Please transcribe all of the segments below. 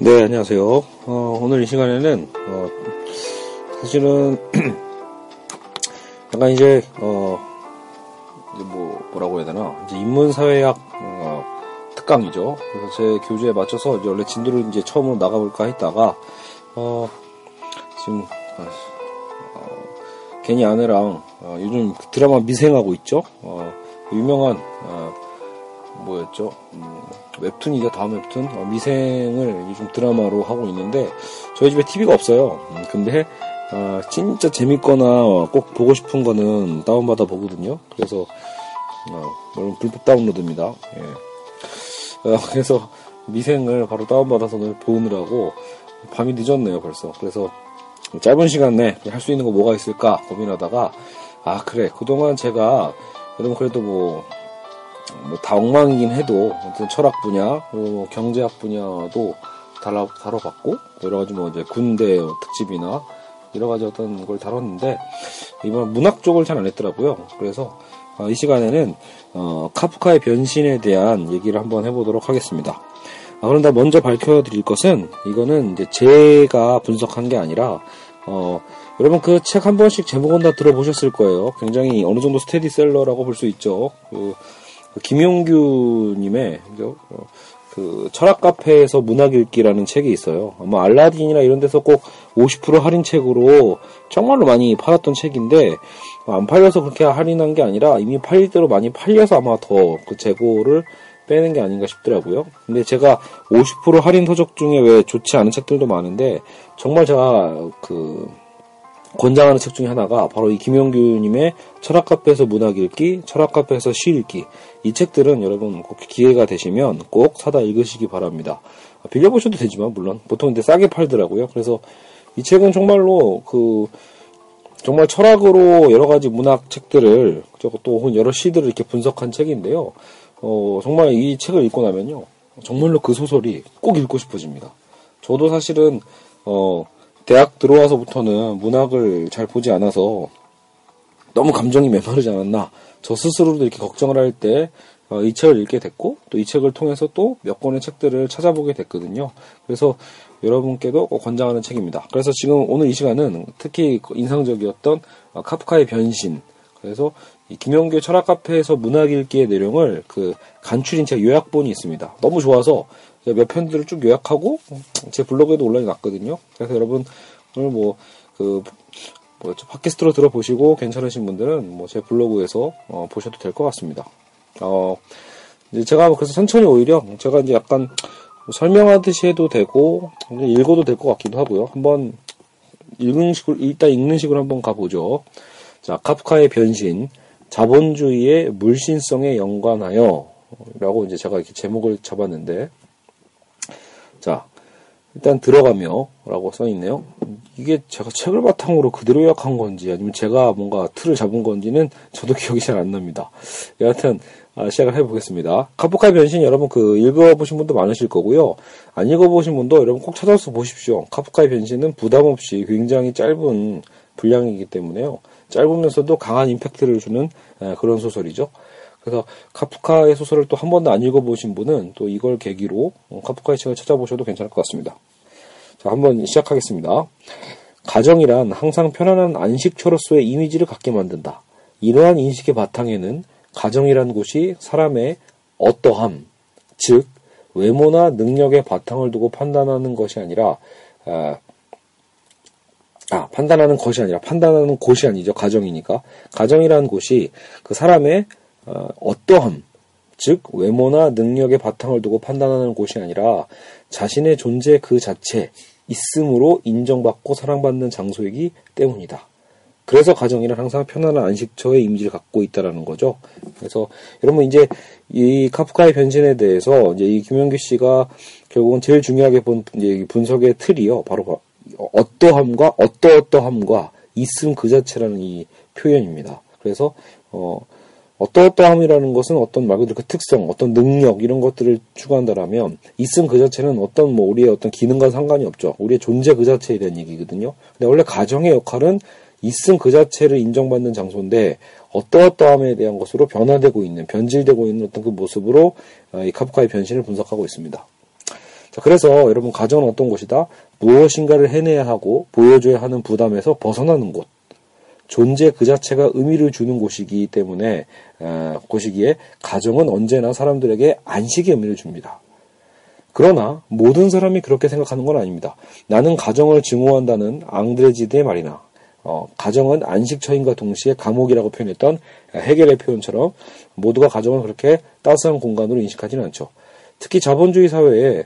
네, 안녕하세요. 어, 오늘 이 시간에는, 어, 사실은, 약간 이제, 어, 이제 뭐, 뭐라고 해야 되나. 이제 인문사회학, 어, 특강이죠. 그래서 제 교재에 맞춰서 이제 원래 진도를 이제 처음으로 나가볼까 했다가, 어, 지금, 어, 어, 괜히 아내랑, 어, 요즘 드라마 미생하고 있죠. 어, 유명한, 어, 뭐였죠? 음, 웹툰이죠. 다음 웹툰. 어, 미생을 요즘 드라마로 하고 있는데, 저희 집에 TV가 없어요. 음, 근데, 아, 진짜 재밌거나 꼭 보고 싶은 거는 다운받아 보거든요. 그래서, 어, 물론 불법 다운로드입니다. 예. 어, 그래서 미생을 바로 다운받아서 오늘 보느라고 밤이 늦었네요, 벌써. 그래서 짧은 시간 내에 할 수 있는 거 뭐가 있을까 고민하다가, 아, 그래. 그동안 제가, 여러분 그래도 뭐, 뭐 다 엉망이긴 해도 어떤 철학 분야, 뭐 경제학 분야도 다뤄, 다뤄봤고 여러 가지 뭐 이제 군대 특집이나 여러 가지 어떤 걸 다뤘는데 이번 문학 쪽을 잘 안 했더라고요. 그래서 어, 이 시간에는 어, 카프카의 변신에 대한 얘기를 한번 해보도록 하겠습니다. 아, 그런데 먼저 밝혀드릴 것은 이거는 이제 제가 분석한 게 아니라 어, 여러분 그 책 한 번씩 제목은 다 들어보셨을 거예요. 굉장히 어느 정도 스테디셀러라고 볼 수 있죠. 그, 김용규님의 어, 그 철학 카페에서 문학 읽기라는 책이 있어요. 아마 알라딘이나 이런 데서 꼭 50% 할인 책으로 정말로 많이 팔았던 책인데 안 팔려서 그렇게 할인한 게 아니라 이미 팔릴 대로 많이 팔려서 아마 더 그 재고를 빼는 게 아닌가 싶더라고요. 근데 제가 50% 할인 서적 중에 왜 좋지 않은 책들도 많은데 정말 제가 그 권장하는 책 중에 하나가 바로 이 김영규님의 철학 카페에서 문학 읽기, 철학 카페에서 시 읽기. 이 책들은 여러분 꼭 기회가 되시면 꼭 사다 읽으시기 바랍니다. 빌려보셔도 되지만 물론 보통 근데 싸게 팔더라고요. 그래서 이 책은 정말로 그 정말 철학으로 여러 가지 문학 책들을 또 여러 시들을 이렇게 분석한 책인데요. 어, 정말 이 책을 읽고 나면요. 정말로 그 소설이 꼭 읽고 싶어집니다. 저도 사실은 어 대학 들어와서부터는 문학을 잘 보지 않아서 너무 감정이 메마르지 않았나. 저 스스로도 이렇게 걱정을 할 때이 어, 책을 읽게 됐고 또 이 책을 통해서 또 몇 권의 책들을 찾아보게 됐거든요. 그래서 여러분께도 꼭 권장하는 책입니다. 그래서 지금 오늘 이 시간은 특히 인상적이었던 어, 카프카의 변신. 그래서 이 김영규 철학 카페에서 문학 읽기의 내용을 그 간추린 책 요약본이 있습니다. 너무 좋아서 몇 편들을 쭉 요약하고 제 블로그에도 올라가 놨거든요. 그래서 여러분 오늘 뭐그 뭐였죠 팟캐스트로 들어보시고 괜찮으신 분들은 뭐 제 블로그에서 어, 보셔도 될 것 같습니다. 어 이제 제가 그래서 천천히 오히려 제가 이제 약간 설명하듯이 해도 되고 읽어도 될 것 같기도 하고요. 한번 읽는 식으로 일단 읽는 식으로 한번 가보죠. 자 카프카의 변신 자본주의의 물신성에 연관하여 라고 이제 제가 이렇게 제목을 잡았는데 자, 일단 들어가며 라고 써있네요. 이게 제가 책을 바탕으로 그대로 요약한 건지 아니면 제가 뭔가 틀을 잡은 건지는 저도 기억이 잘 안 납니다. 여하튼 아, 시작을 해보겠습니다. 카프카의 변신 여러분 그 읽어보신 분도 많으실 거고요. 안 읽어보신 분도 여러분 꼭 찾아서 보십시오. 카프카의 변신은 부담 없이 굉장히 짧은 분량이기 때문에요. 짧으면서도 강한 임팩트를 주는 그런 소설이죠. 그래서 카프카의 소설을 또 한 번도 안 읽어보신 분은 또 이걸 계기로 어, 카프카의 책을 찾아보셔도 괜찮을 것 같습니다. 자, 한번 시작하겠습니다. 가정이란 항상 편안한 안식처로서의 이미지를 갖게 만든다. 이러한 인식의 바탕에는 가정이란 곳이 사람의 어떠함, 즉 외모나 능력의 바탕을 두고 판단하는 것이 아니라 아, 아, 판단하는 것이 아니라 판단하는 곳이 아니죠. 가정이니까. 가정이라는 곳이 그 사람의 어, 떠함 즉 외모나 능력의 바탕을 두고 판단하는 곳이 아니라 자신의 존재 그 자체 있음으로 인정받고 사랑받는 장소이기 때문이다. 그래서 가정이란 항상 편안한 안식처의 이미지를 갖고 있다라는 거죠. 그래서 여러분 이제 이 카프카의 변신에 대해서 이제 이 김영규 씨가 결국은 제일 중요하게 본 분석의 틀이요. 바로 어떠함과 어떠어떠함과 있음 그 자체라는 이 표현입니다. 그래서 어 어떠어떠함이라는 것은 어떤 말 그대로 그 특성, 어떤 능력 이런 것들을 추구한다라면 있음 그 자체는 어떤 뭐 우리의 어떤 기능과 상관이 없죠. 우리의 존재 그 자체에 대한 얘기거든요. 근데 원래 가정의 역할은 있음 그 자체를 인정받는 장소인데 어떠어떠함에 대한 것으로 변화되고 있는 변질되고 있는 어떤 그 모습으로 어, 이 카프카의 변신을 분석하고 있습니다. 자, 그래서 여러분 가정은 어떤 곳이다? 무엇인가를 해내야 하고 보여줘야 하는 부담에서 벗어나는 곳. 존재 그 자체가 의미를 주는 곳이기 때문에 어, 곳이기에 가정은 언제나 사람들에게 안식의 의미를 줍니다. 그러나 모든 사람이 그렇게 생각하는 건 아닙니다. 나는 가정을 증오한다는 앙드레지드의 말이나 어, 가정은 안식처인과 동시에 감옥이라고 표현했던 해결의 표현처럼 모두가 가정을 그렇게 따스한 공간으로 인식하지는 않죠. 특히 자본주의 사회에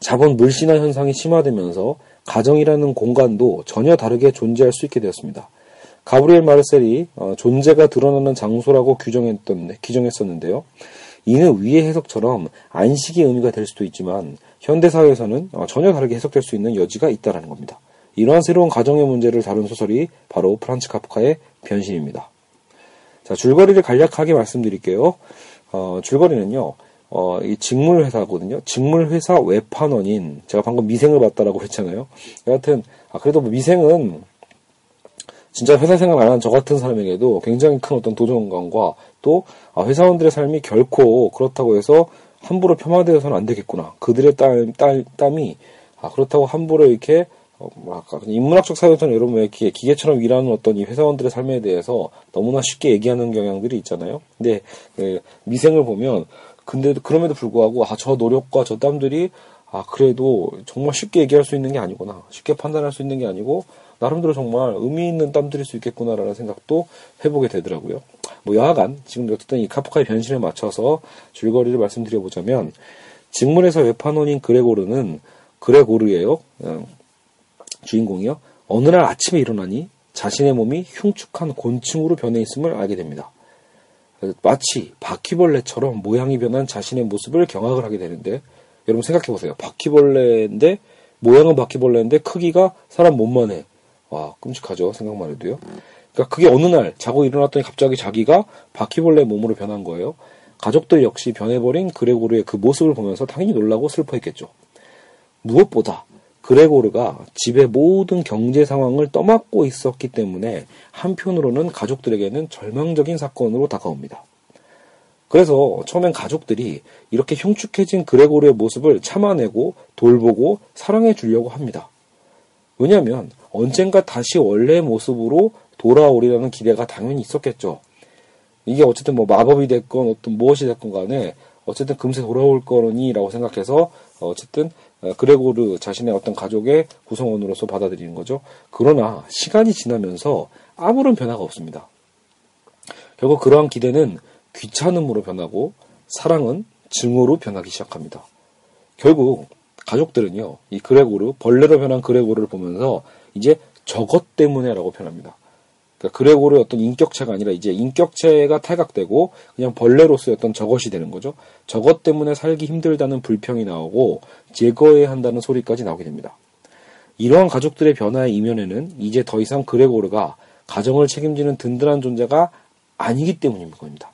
자본 물신화 현상이 심화되면서 가정이라는 공간도 전혀 다르게 존재할 수 있게 되었습니다. 가브리엘 마르셀이 어, 존재가 드러나는 장소라고 규정했던, 규정했었는데요. 이는 위의 해석처럼 안식의 의미가 될 수도 있지만 현대사회에서는 어, 전혀 다르게 해석될 수 있는 여지가 있다는 겁니다. 이러한 새로운 가정의 문제를 다룬 소설이 바로 프란츠 카프카의 변신입니다. 자, 줄거리를 간략하게 말씀드릴게요. 어, 줄거리는요, 어, 이 직물 회사거든요. 직물 회사 외판원인 제가 방금 미생을 봤다라고 했잖아요. 여하튼 아 그래도 뭐 미생은 진짜 회사 생활 안 하는 저 같은 사람에게도 굉장히 큰 어떤 도전감과 또 아, 회사원들의 삶이 결코 그렇다고 해서 함부로 폄하되어서는 안 되겠구나. 그들의 땀, 땀, 땀이 아, 그렇다고 함부로 이렇게 어, 뭐 아까 인문학적 사회에서는 여러분 왜 기계, 기계처럼 일하는 어떤 이 회사원들의 삶에 대해서 너무나 쉽게 얘기하는 경향들이 있잖아요. 근데 그 미생을 보면 근데 그럼에도 불구하고 아, 저 노력과 저 땀들이 아 그래도 정말 쉽게 얘기할 수 있는 게 아니구나 쉽게 판단할 수 있는 게 아니고 나름대로 정말 의미 있는 땀들일 수 있겠구나라는 생각도 해보게 되더라고요. 뭐 여하간 지금 어쨌든 이 카프카의 변신에 맞춰서 줄거리를 말씀드려보자면 직물에서 외판원인 그레고르는 그레고르예요. 어, 주인공이요. 어느 날 아침에 일어나니 자신의 몸이 흉측한 곤충으로 변해 있음을 알게 됩니다. 마치 바퀴벌레처럼 모양이 변한 자신의 모습을 경악을 하게 되는데 여러분 생각해 보세요. 바퀴벌레인데 모양은 바퀴벌레인데 크기가 사람 몸만 해. 와 끔찍하죠. 생각만 해도요. 그러니까 그게 어느 날 자고 일어났더니 갑자기 자기가 바퀴벌레 몸으로 변한 거예요. 가족들 역시 변해버린 그레고르의 그 모습을 보면서 당연히 놀라고 슬퍼했겠죠. 무엇보다 그레고르가 집의 모든 경제 상황을 떠맡고 있었기 때문에 한편으로는 가족들에게는 절망적인 사건으로 다가옵니다. 그래서 처음엔 가족들이 이렇게 흉측해진 그레고르의 모습을 참아내고 돌보고 사랑해 주려고 합니다. 왜냐하면 언젠가 다시 원래의 모습으로 돌아오리라는 기대가 당연히 있었겠죠. 이게 어쨌든 뭐 마법이 됐건 어떤 무엇이 됐건 간에 어쨌든 금세 돌아올 거니 라고 생각해서 어쨌든 어, 그레고르 자신의 어떤 가족의 구성원으로서 받아들이는 거죠. 그러나 시간이 지나면서 아무런 변화가 없습니다. 결국 그러한 기대는 귀찮음으로 변하고 사랑은 증오로 변하기 시작합니다. 결국 가족들은요, 이 그레고르, 벌레로 변한 그레고르를 보면서 이제 저것 때문에라고 표현합니다. 그러니까 그레고르의 어떤 인격체가 아니라 이제 인격체가 탈각되고 그냥 벌레로서의 어떤 저것이 되는 거죠. 저것 때문에 살기 힘들다는 불평이 나오고 제거해야 한다는 소리까지 나오게 됩니다. 이러한 가족들의 변화의 이면에는 이제 더 이상 그레고르가 가정을 책임지는 든든한 존재가 아니기 때문인 겁니다.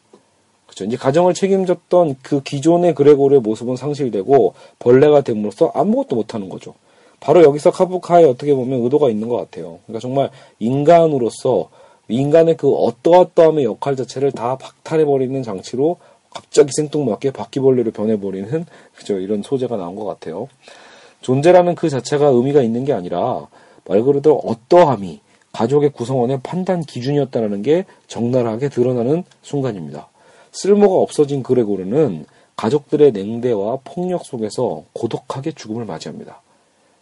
그렇죠. 이제 가정을 책임졌던 그 기존의 그레고르의 모습은 상실되고 벌레가 됨으로써 아무것도 못하는 거죠. 바로 여기서 카부카의 어떻게 보면 의도가 있는 것 같아요. 그러니까 정말 인간으로서 인간의 그 어떠어떠함의 역할 자체를 다 박탈해버리는 장치로 갑자기 생뚱맞게 바퀴벌레로 변해버리는 그죠 이런 소재가 나온 것 같아요. 존재라는 그 자체가 의미가 있는 게 아니라 말 그대로 어떠함이 가족의 구성원의 판단 기준이었다는 게 적나라하게 드러나는 순간입니다. 쓸모가 없어진 그레고르는 가족들의 냉대와 폭력 속에서 고독하게 죽음을 맞이합니다.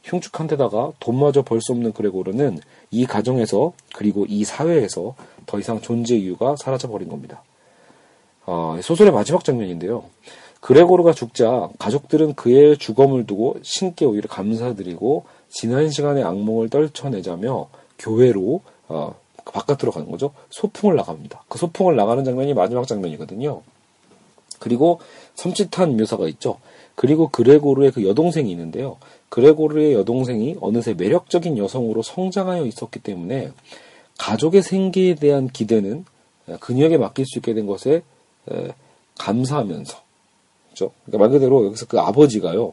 흉측한 데다가 돈마저 벌 수 없는 그레고르는 이 가정에서 그리고 이 사회에서 더 이상 존재 이유가 사라져 버린 겁니다. 어, 소설의 마지막 장면인데요. 그레고르가 죽자 가족들은 그의 주검을 두고 신께 오히려 감사드리고 지난 시간의 악몽을 떨쳐내자며 교회로 어, 바깥으로 가는 거죠. 소풍을 나갑니다. 그 소풍을 나가는 장면이 마지막 장면이거든요. 그리고 섬찟한 묘사가 있죠. 그리고 그레고르의 그 여동생이 있는데요. 그레고르의 여동생이 어느새 매력적인 여성으로 성장하여 있었기 때문에 가족의 생계에 대한 기대는 그녀에게 맡길 수 있게 된 것에 감사하면서 그죠? 그러니까 말 그대로 여기서 그 아버지가요,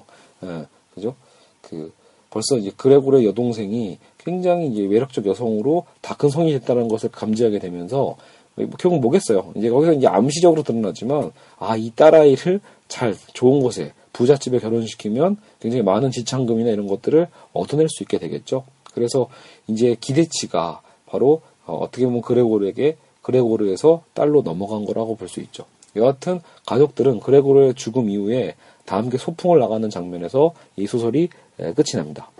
그죠? 그 벌써 이제 그레고르의 여동생이 굉장히 이제 매력적 여성으로 다 큰 성이 됐다는 것을 감지하게 되면서 뭐 결국 뭐겠어요. 이제 거기서 이제 암시적으로 드러나지만 아 이 딸아이를 잘 좋은 곳에 부잣집에 결혼시키면 굉장히 많은 지창금이나 이런 것들을 얻어낼 수 있게 되겠죠. 그래서 이제 기대치가 바로 어, 떻게 보면 그레고르에게 그레고르에서 딸로 넘어간 거라고 볼 수 있죠. 여하튼 가족들은 그레고르의 죽음 이후에 다 함께 소풍을 나가는 장면에서 이 소설이 끝이 납니다.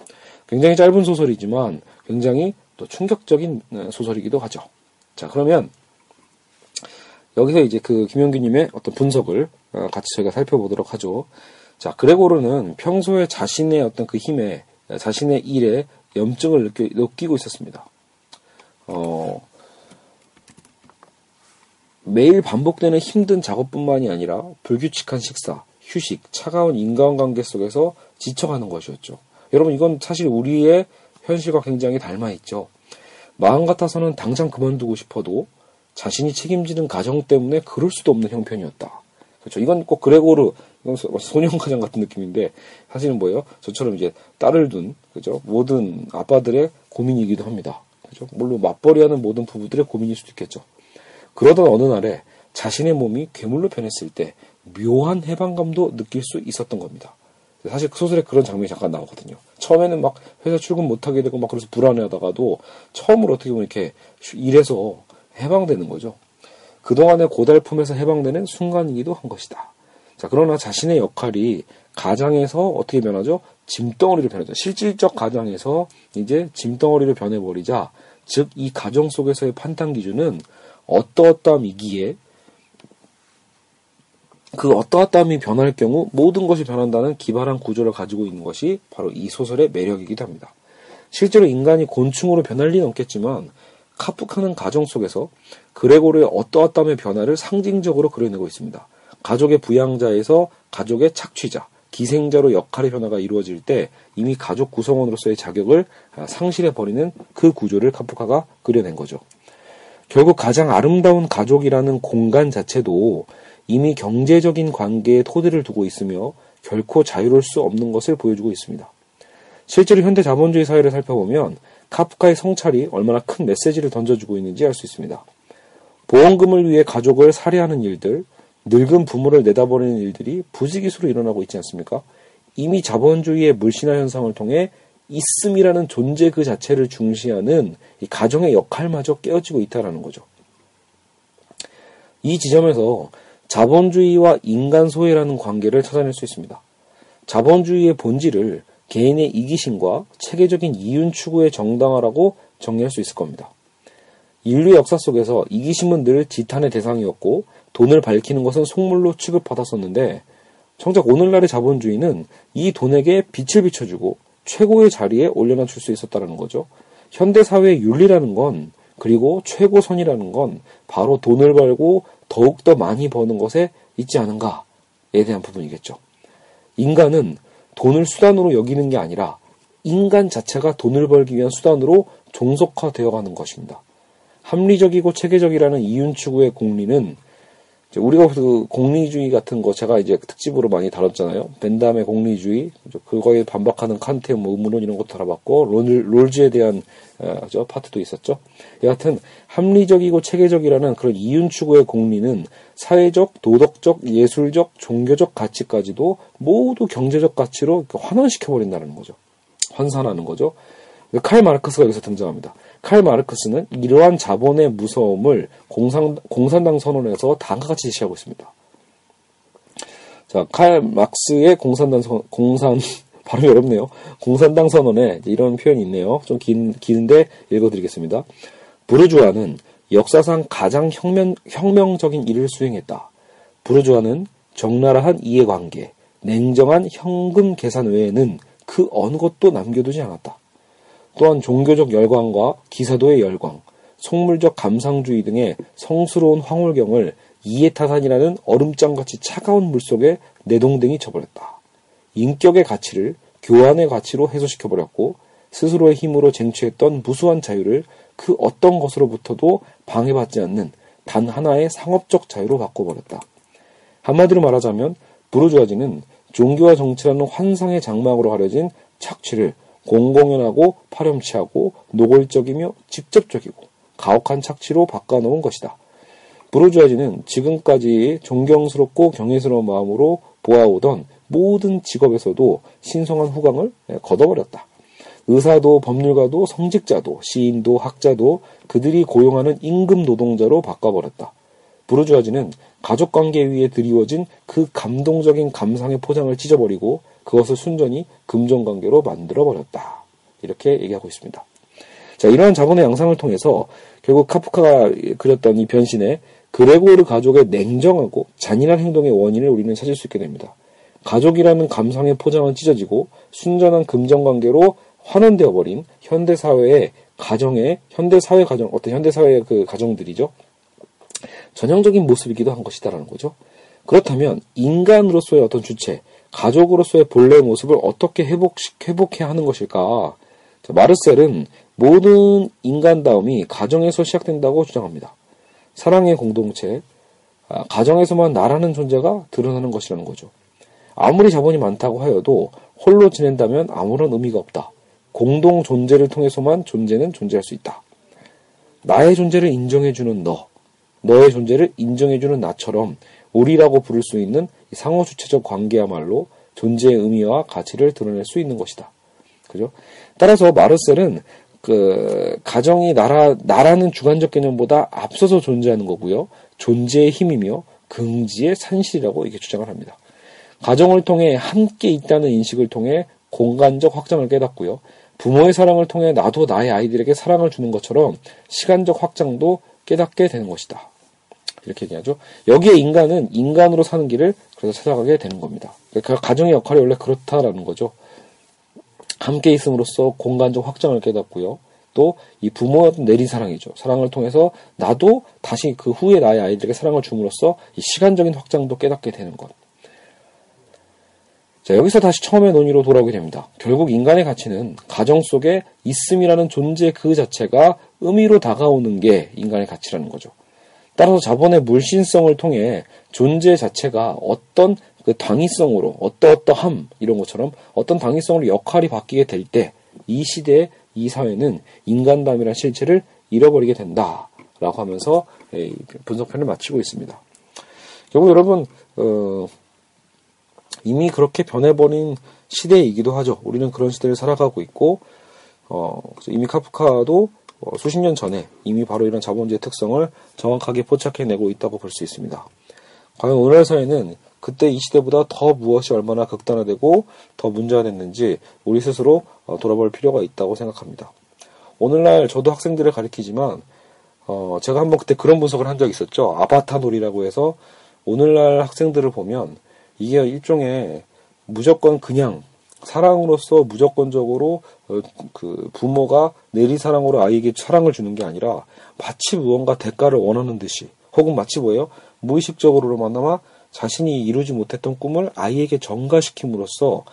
굉장히 짧은 소설이지만 굉장히 또 충격적인 소설이기도 하죠. 자, 그러면 여기서 이제 그 김영규님의 어떤 분석을 어, 같이 저희가 살펴보도록 하죠. 자, 그레고르는 평소에 자신의 어떤 그 힘에, 자신의 일에 염증을 느끼, 느끼고 있었습니다. 어, 매일 반복되는 힘든 작업뿐만이 아니라 불규칙한 식사, 휴식, 차가운 인간관계 속에서 지쳐가는 것이었죠. 여러분, 이건 사실 우리의 현실과 굉장히 닮아 있죠. 마음 같아서는 당장 그만두고 싶어도 자신이 책임지는 가정 때문에 그럴 수도 없는 형편이었다. 그렇죠. 이건 꼭 그레고르, 소년가장 같은 느낌인데, 사실은 뭐예요? 저처럼 이제 딸을 둔, 그죠? 모든 아빠들의 고민이기도 합니다. 그죠? 물론 맞벌이하는 모든 부부들의 고민일 수도 있겠죠. 그러던 어느 날에 자신의 몸이 괴물로 변했을 때 묘한 해방감도 느낄 수 있었던 겁니다. 사실 그 소설에 그런 장면이 잠깐 나오거든요. 처음에는 막 회사 출근 못하게 되고 막 그래서 불안해하다가도 처음으로 어떻게 보면 이렇게 일해서 해방되는 거죠. 그동안의 고달픔에서 해방되는 순간이기도 한 것이다. 자, 그러나 자신의 역할이 가장에서 어떻게 변하죠? 짐덩어리로 변하죠. 실질적 가장에서 이제 짐덩어리로 변해버리자, 즉, 이 가정 속에서의 판단 기준은 어떠어떠함이기에 그 어떠어떠함이 변할 경우 모든 것이 변한다는 기발한 구조를 가지고 있는 것이 바로 이 소설의 매력이기도 합니다. 실제로 인간이 곤충으로 변할 리는 없겠지만 카프카는 가정 속에서 그레고르의 어떠어떠함의 변화를 상징적으로 그려내고 있습니다. 가족의 부양자에서 가족의 착취자, 기생자로 역할의 변화가 이루어질 때 이미 가족 구성원으로서의 자격을 상실해 버리는 그 구조를 카프카가 그려낸 거죠. 결국 가장 아름다운 가족이라는 공간 자체도 이미 경제적인 관계에 토대를 두고 있으며 결코 자유로울 수 없는 것을 보여주고 있습니다. 실제로 현대 자본주의 사회를 살펴보면 카프카의 성찰이 얼마나 큰 메시지를 던져주고 있는지 알 수 있습니다. 보험금을 위해 가족을 살해하는 일들, 늙은 부모를 내다버리는 일들이 부지기수로 일어나고 있지 않습니까? 이미 자본주의의 물신화 현상을 통해 있음이라는 존재 그 자체를 중시하는 이 가정의 역할마저 깨어지고 있다라는 거죠. 이 지점에서 자본주의와 인간 소외라는 관계를 찾아낼 수 있습니다. 자본주의의 본질을 개인의 이기심과 체계적인 이윤 추구의 정당화라고 정리할 수 있을 겁니다. 인류 역사 속에서 이기심은 늘 지탄의 대상이었고 돈을 밝히는 것은 속물로 취급받았었는데 정작 오늘날의 자본주의는 이 돈에게 빛을 비춰주고 최고의 자리에 올려놓을 수 있었다는 거죠. 현대 사회의 윤리라는 건 그리고 최고선이라는 건 바로 돈을 벌고 더욱더 많이 버는 것에 있지 않은가에 대한 부분이겠죠. 인간은 돈을 수단으로 여기는 게 아니라 인간 자체가 돈을 벌기 위한 수단으로 종속화되어 가는 것입니다. 합리적이고 체계적이라는 이윤 추구의 공리는 우리가 그 공리주의 같은 거 제가 이제 특집으로 많이 다뤘잖아요. 벤담의 공리주의, 그거에 반박하는 칸트의 뭐 의문론 이런 것도 다뤄봤고 롤, 롤즈에 대한 어, 저 파트도 있었죠. 여하튼 합리적이고 체계적이라는 그런 이윤 추구의 공리는 사회적, 도덕적, 예술적, 종교적 가치까지도 모두 경제적 가치로 환원시켜 버린다는 거죠. 환산하는 거죠. 칼 마르크스가 여기서 등장합니다. 칼 마르크스는 이러한 자본의 무서움을 공산, 공산당 선언에서 다음과 같이 제시하고 있습니다. 자, 칼 막스의 공산당 선, 공산, 발음이 어렵네요. 공산당 선언에 이런 표현이 있네요. 좀 긴, 긴데 읽어드리겠습니다. 부르주아는 역사상 가장 혁명, 혁명적인 일을 수행했다. 부르주아는 적나라한 이해관계, 냉정한 현금 계산 외에는 그 어느 것도 남겨두지 않았다. 또한 종교적 열광과 기사도의 열광, 속물적 감상주의 등의 성스러운 황홀경을 이해타산이라는 얼음장같이 차가운 물속에 내동댕이 쳐버렸다. 인격의 가치를 교환의 가치로 해소시켜버렸고 스스로의 힘으로 쟁취했던 무수한 자유를 그 어떤 것으로부터도 방해받지 않는 단 하나의 상업적 자유로 바꿔버렸다. 한마디로 말하자면 부르주아지는 종교와 정치라는 환상의 장막으로 가려진 착취를 공공연하고 파렴치하고 노골적이며 직접적이고 가혹한 착취로 바꿔놓은 것이다. 부르주아지는 지금까지 존경스럽고 경외스러운 마음으로 보아오던 모든 직업에서도 신성한 후광을 걷어버렸다. 의사도 법률가도 성직자도 시인도 학자도 그들이 고용하는 임금 노동자로 바꿔버렸다. 부르주아지는 가족관계 위에 드리워진 그 감동적인 감상의 포장을 찢어버리고 그것을 순전히 금전관계로 만들어버렸다. 이렇게 얘기하고 있습니다. 자, 이러한 자본의 양상을 통해서 결국 카프카가 그렸던 이 변신의 그레고르 가족의 냉정하고 잔인한 행동의 원인을 우리는 찾을 수 있게 됩니다. 가족이라는 감상의 포장은 찢어지고 순전한 금전관계로 환원되어 버린 현대 사회의 가정의 현대 사회 가정 어떤 현대 사회의 그 가정들이죠. 전형적인 모습이기도 한 것이다라는 거죠. 그렇다면 인간으로서의 어떤 주체, 가족으로서의 본래의 모습을 어떻게 회복 회복해야 하는 것일까? 자, 마르셀은 모든 인간다움이 가정에서 시작된다고 주장합니다. 사랑의 공동체, 아, 가정에서만 나라는 존재가 드러나는 것이라는 거죠. 아무리 자본이 많다고 하여도 홀로 지낸다면 아무런 의미가 없다. 공동 존재를 통해서만 존재는 존재할 수 있다. 나의 존재를 인정해주는 너, 너의 존재를 인정해주는 나처럼 우리라고 부를 수 있는 상호 주체적 관계야말로 존재의 의미와 가치를 드러낼 수 있는 것이다. 그죠? 따라서 마르셀은 그 가정이 나라 나라는 주관적 개념보다 앞서서 존재하는 거고요. 존재의 힘이며 긍지의 산실이라고 이렇게 주장을 합니다. 가정을 통해 함께 있다는 인식을 통해 공간적 확장을 깨닫고요. 부모의 사랑을 통해 나도 나의 아이들에게 사랑을 주는 것처럼 시간적 확장도 깨닫게 되는 것이다. 이렇게 얘기하죠. 여기에 인간은 인간으로 사는 길을 그래서 찾아가게 되는 겁니다. 그러니까 가정의 역할이 원래 그렇다라는 거죠. 함께 있음으로써 공간적 확장을 깨닫고요. 또 이 부모의 내린 사랑이죠. 사랑을 통해서 나도 다시 그 후에 나의 아이들에게 사랑을 줌으로써 이 시간적인 확장도 깨닫게 되는 것. 자, 여기서 다시 처음의 논의로 돌아오게 됩니다. 결국 인간의 가치는 가정 속에 있음이라는 존재 그 자체가 의미로 다가오는 게 인간의 가치라는 거죠. 따라서 자본의 물신성을 통해 존재 자체가 어떤 그 당위성으로 어떠어떠함 이런 것처럼 어떤 당위성으로 역할이 바뀌게 될 때 이 시대의 이 사회는 인간담이라는 실체를 잃어버리게 된다라고 하면서 분석편을 마치고 있습니다. 결국 여러분 어, 이미 그렇게 변해버린 시대이기도 하죠. 우리는 그런 시대를 살아가고 있고 어, 이미 카프카도 어, 수십 년 전에 이미 바로 이런 자본주의 특성을 정확하게 포착해내고 있다고 볼 수 있습니다. 과연 오늘날 사회는 그때 이 시대보다 더 무엇이 얼마나 극단화되고 더 문제가 됐는지 우리 스스로 어, 돌아볼 필요가 있다고 생각합니다. 오늘날 저도 학생들을 가르치지만 어, 제가 한번 그때 그런 분석을 한 적이 있었죠. 아바타 놀이라고 해서 오늘날 학생들을 보면 이게 일종의 무조건 그냥 사랑으로서 무조건적으로 어, 그 부모가 내리 사랑으로 아이에게 사랑을 주는 게 아니라 마치 무언가 대가를 원하는 듯이 혹은 마치 뭐예요? 무의식적으로 만나마 자신이 이루지 못했던 꿈을 아이에게 전가시킴으로써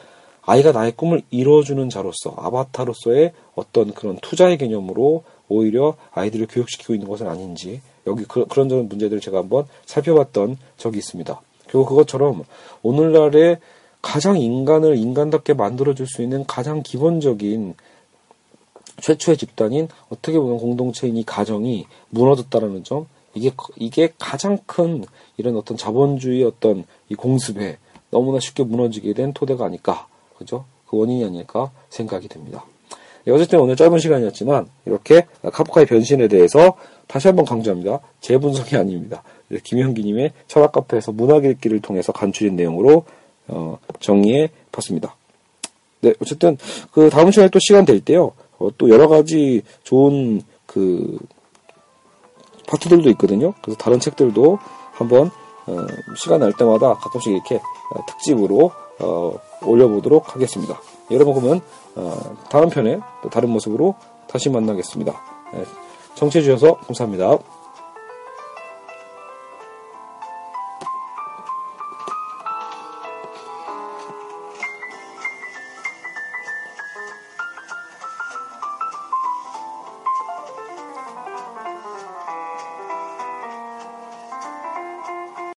아이가 나의 꿈을 이뤄주는 자로서 아바타로서의 어떤 그런 투자의 개념으로 오히려 아이들을 교육시키고 있는 것은 아닌지 여기 그, 런 저런 문제들을 제가 한번 살펴봤던 적이 있습니다. 그리고 그것처럼 오늘날의 가장 인간을 인간답게 만들어줄 수 있는 가장 기본적인 최초의 집단인 어떻게 보면 공동체인 이 가정이 무너졌다라는 점 이게 이게 가장 큰 이런 어떤 자본주의 어떤 이 공습에 너무나 쉽게 무너지게 된 토대가 아닐까 그죠 그 원인이 아닐까 생각이 됩니다. 네, 어쨌든 오늘 짧은 시간이었지만 이렇게 카프카의 변신에 대해서 다시 한번 강조합니다. 제 분석이 아닙니다. 김현기님의 철학 카페에서 문학 읽기를 통해서 간추린 내용으로 어, 정리해 봤습니다. 네, 어쨌든 그 다음 시간에 또 시간 될 때요. 어, 또 여러 가지 좋은 그 파트들도 있거든요. 그래서 다른 책들도 한번 어, 시간 날 때마다 가끔씩 이렇게 어, 특집으로 어, 올려보도록 하겠습니다. 여러분 그러면 어, 다음 편에 또 다른 모습으로 다시 만나겠습니다. 네, 청취해 주셔서 감사합니다.